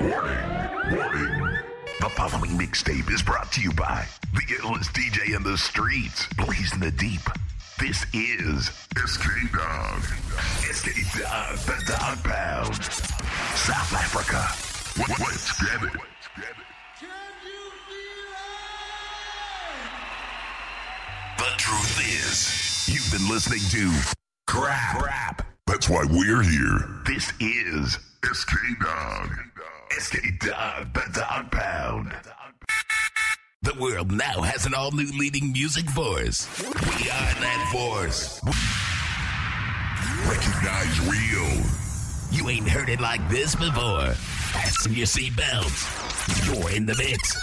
Warning, warning. The following mixtape is brought to you by the illest DJ in the streets, blazing the deep. This is SK Dog. SK Dog, the Dog Pound. South Africa. What, let's get it. Can you feel it the truth is, you've been listening to crap. crap. That's why we're here. This is SK Dog. SK Dog, uh, the world now has an all new leading music force. We are that force. Recognize real. You ain't heard it like this before. Fasten your seatbelts. You're in the mix.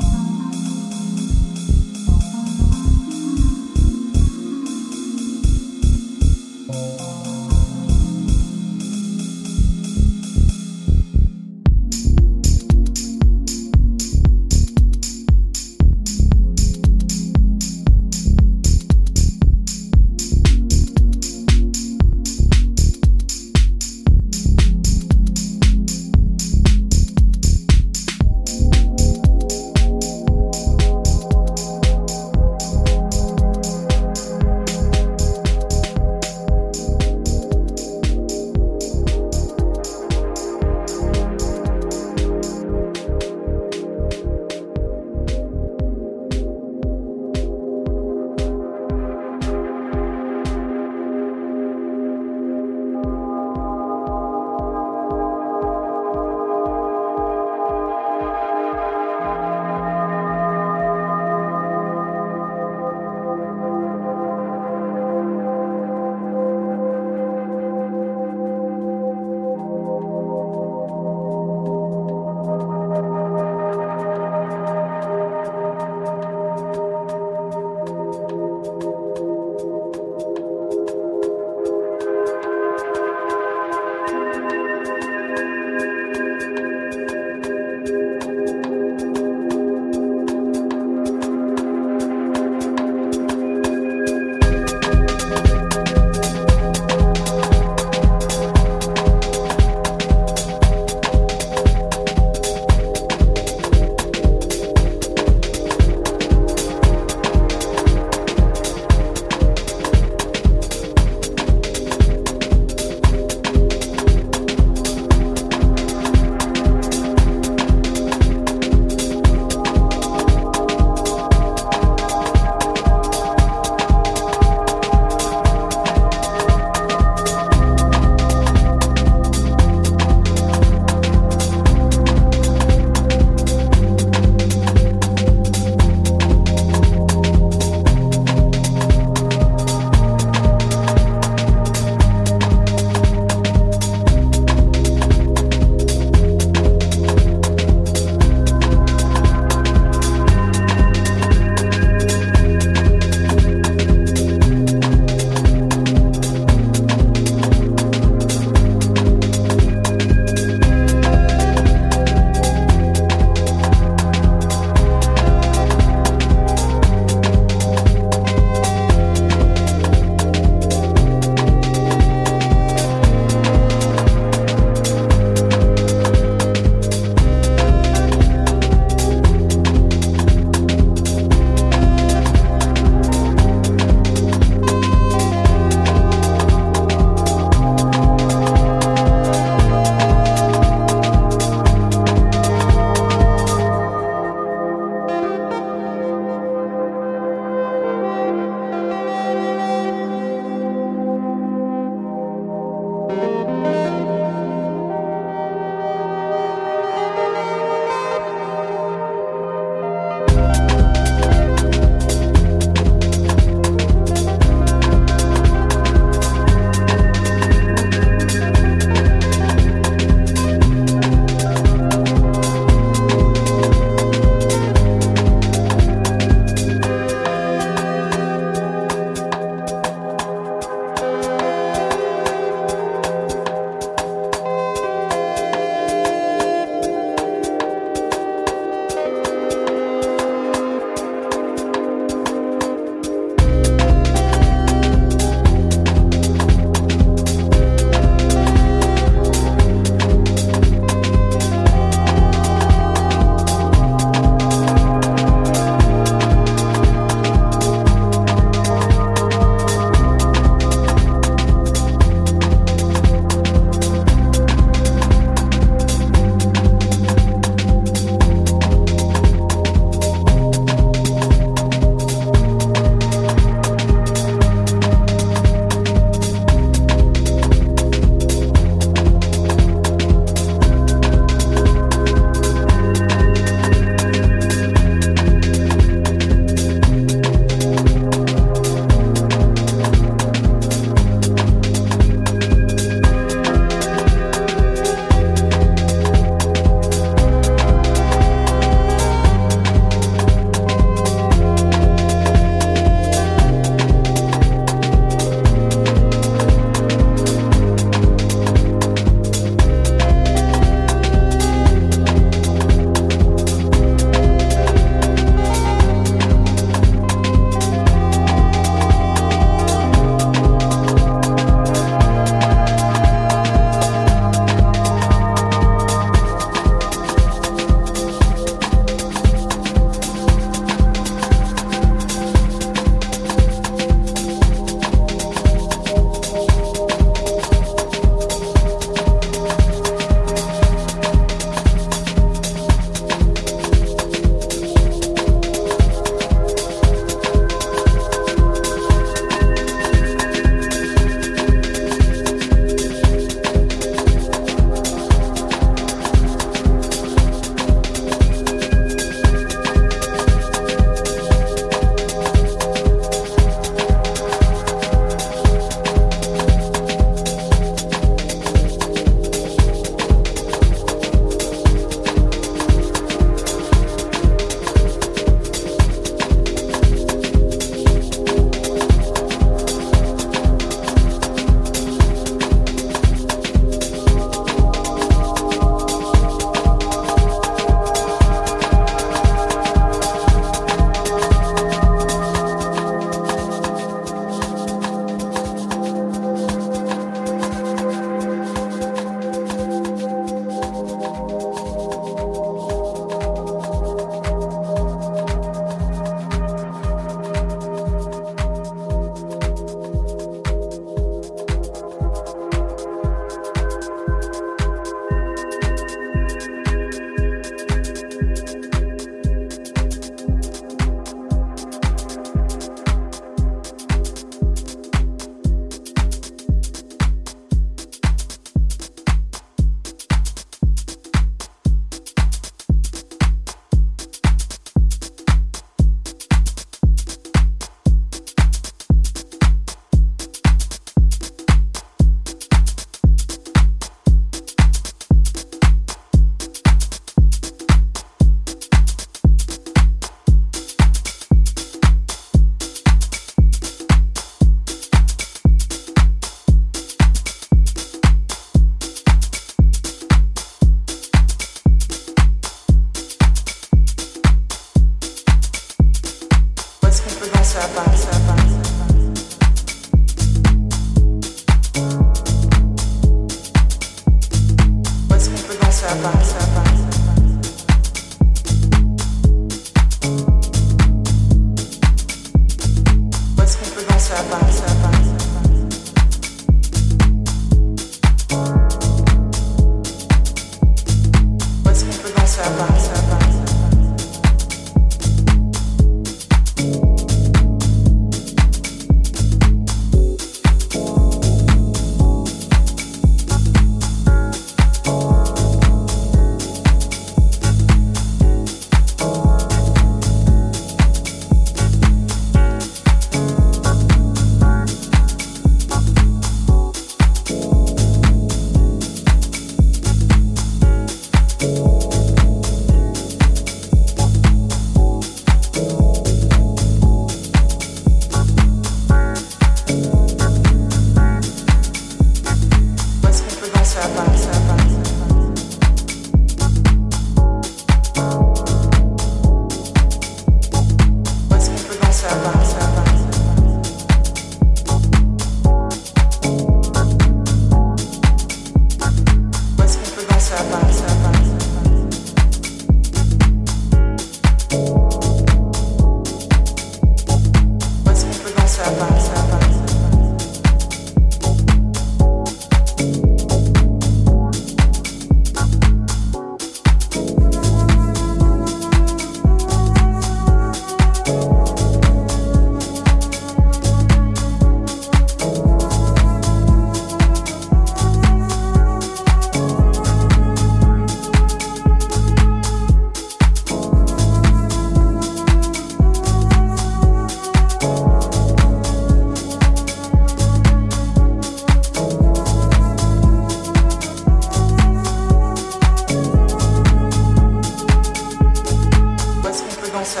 Où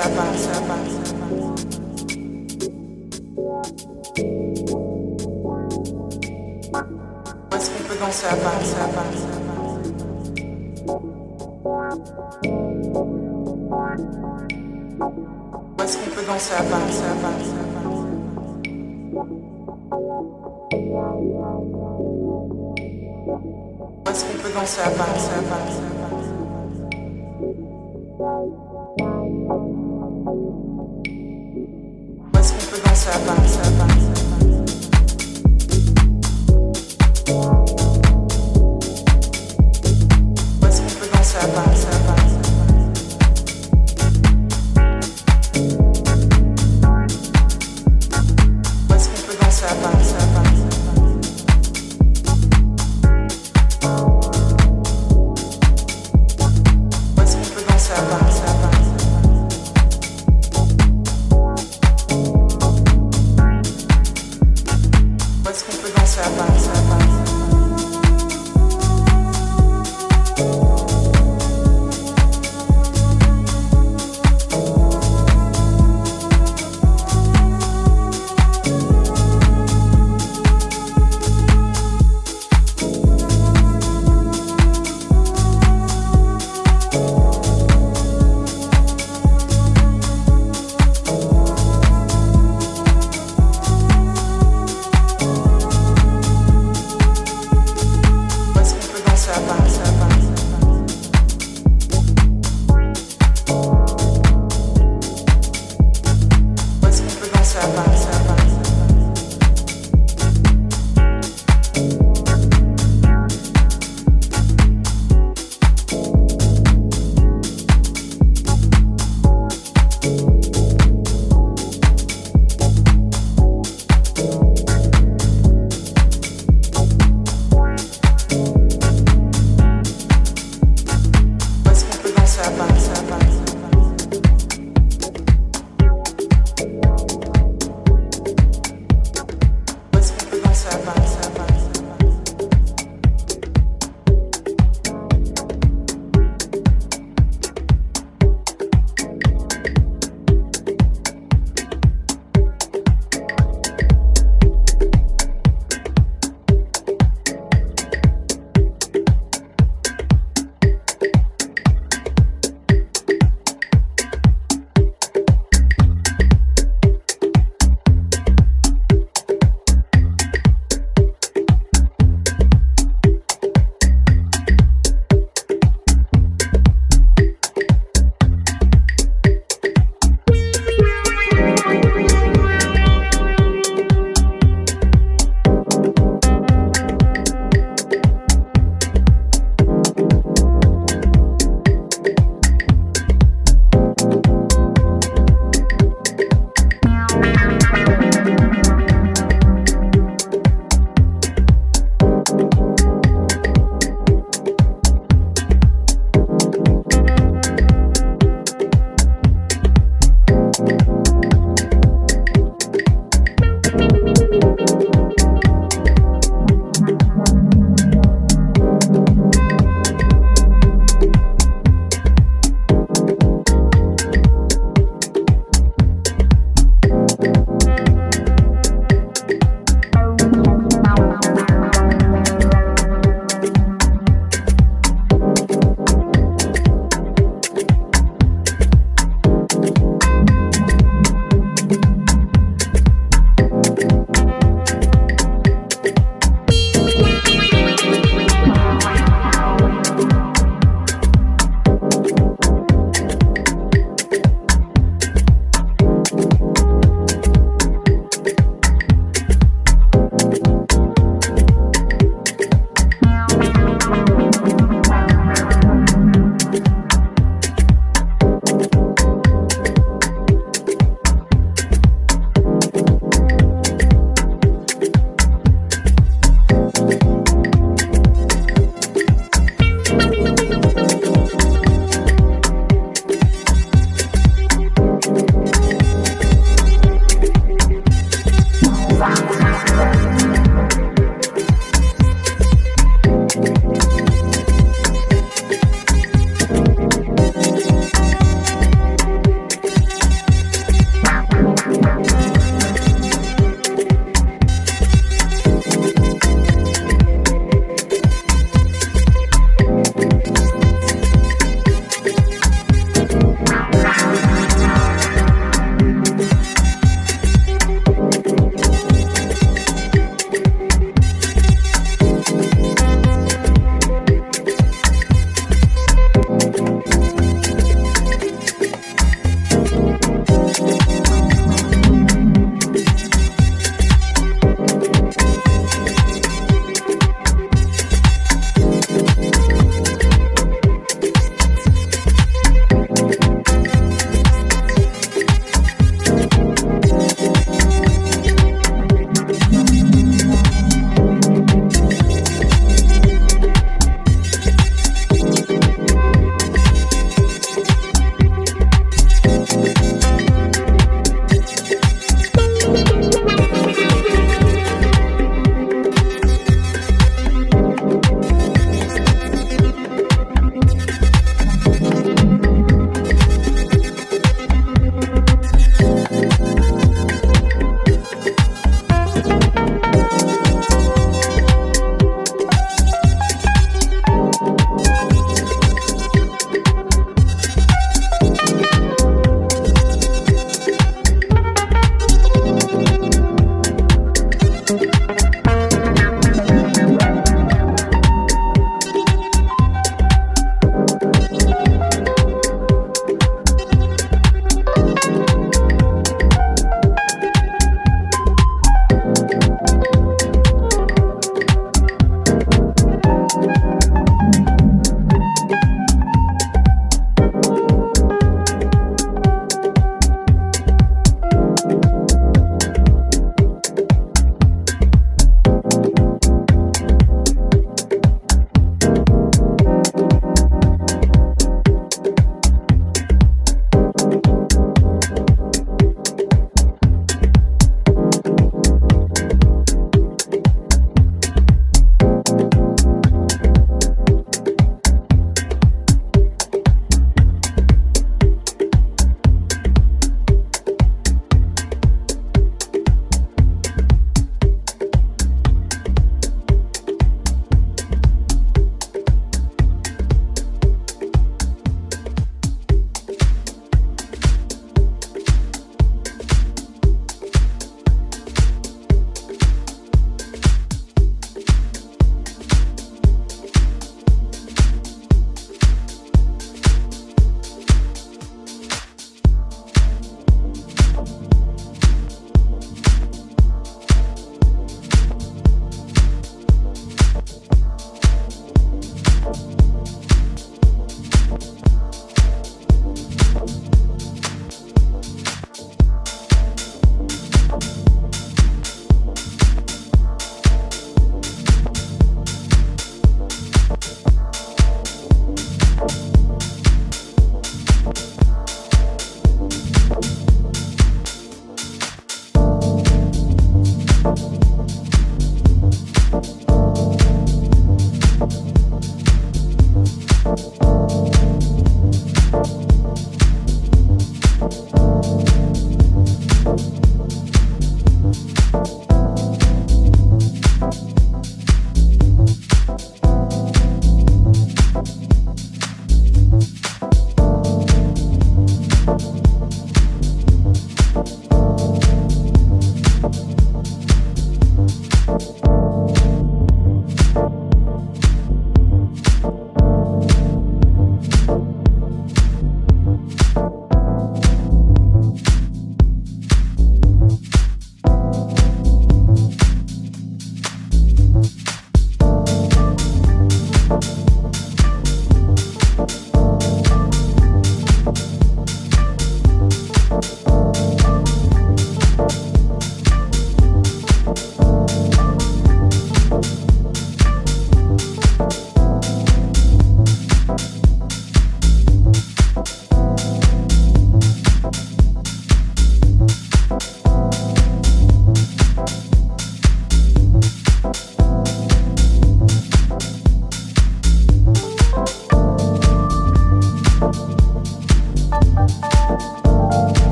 est-ce qu'on peut danser à part, à part, à part, à part I'm sorry.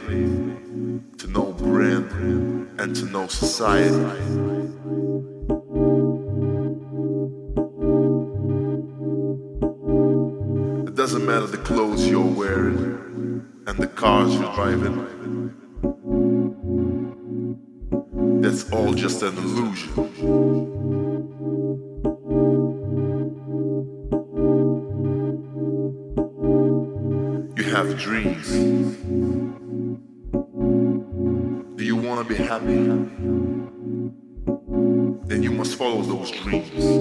To no brand and to no society. It doesn't matter the clothes you're wearing and the cars you're driving. That's all just an illusion. You have dreams. Happy? Then you must follow those dreams.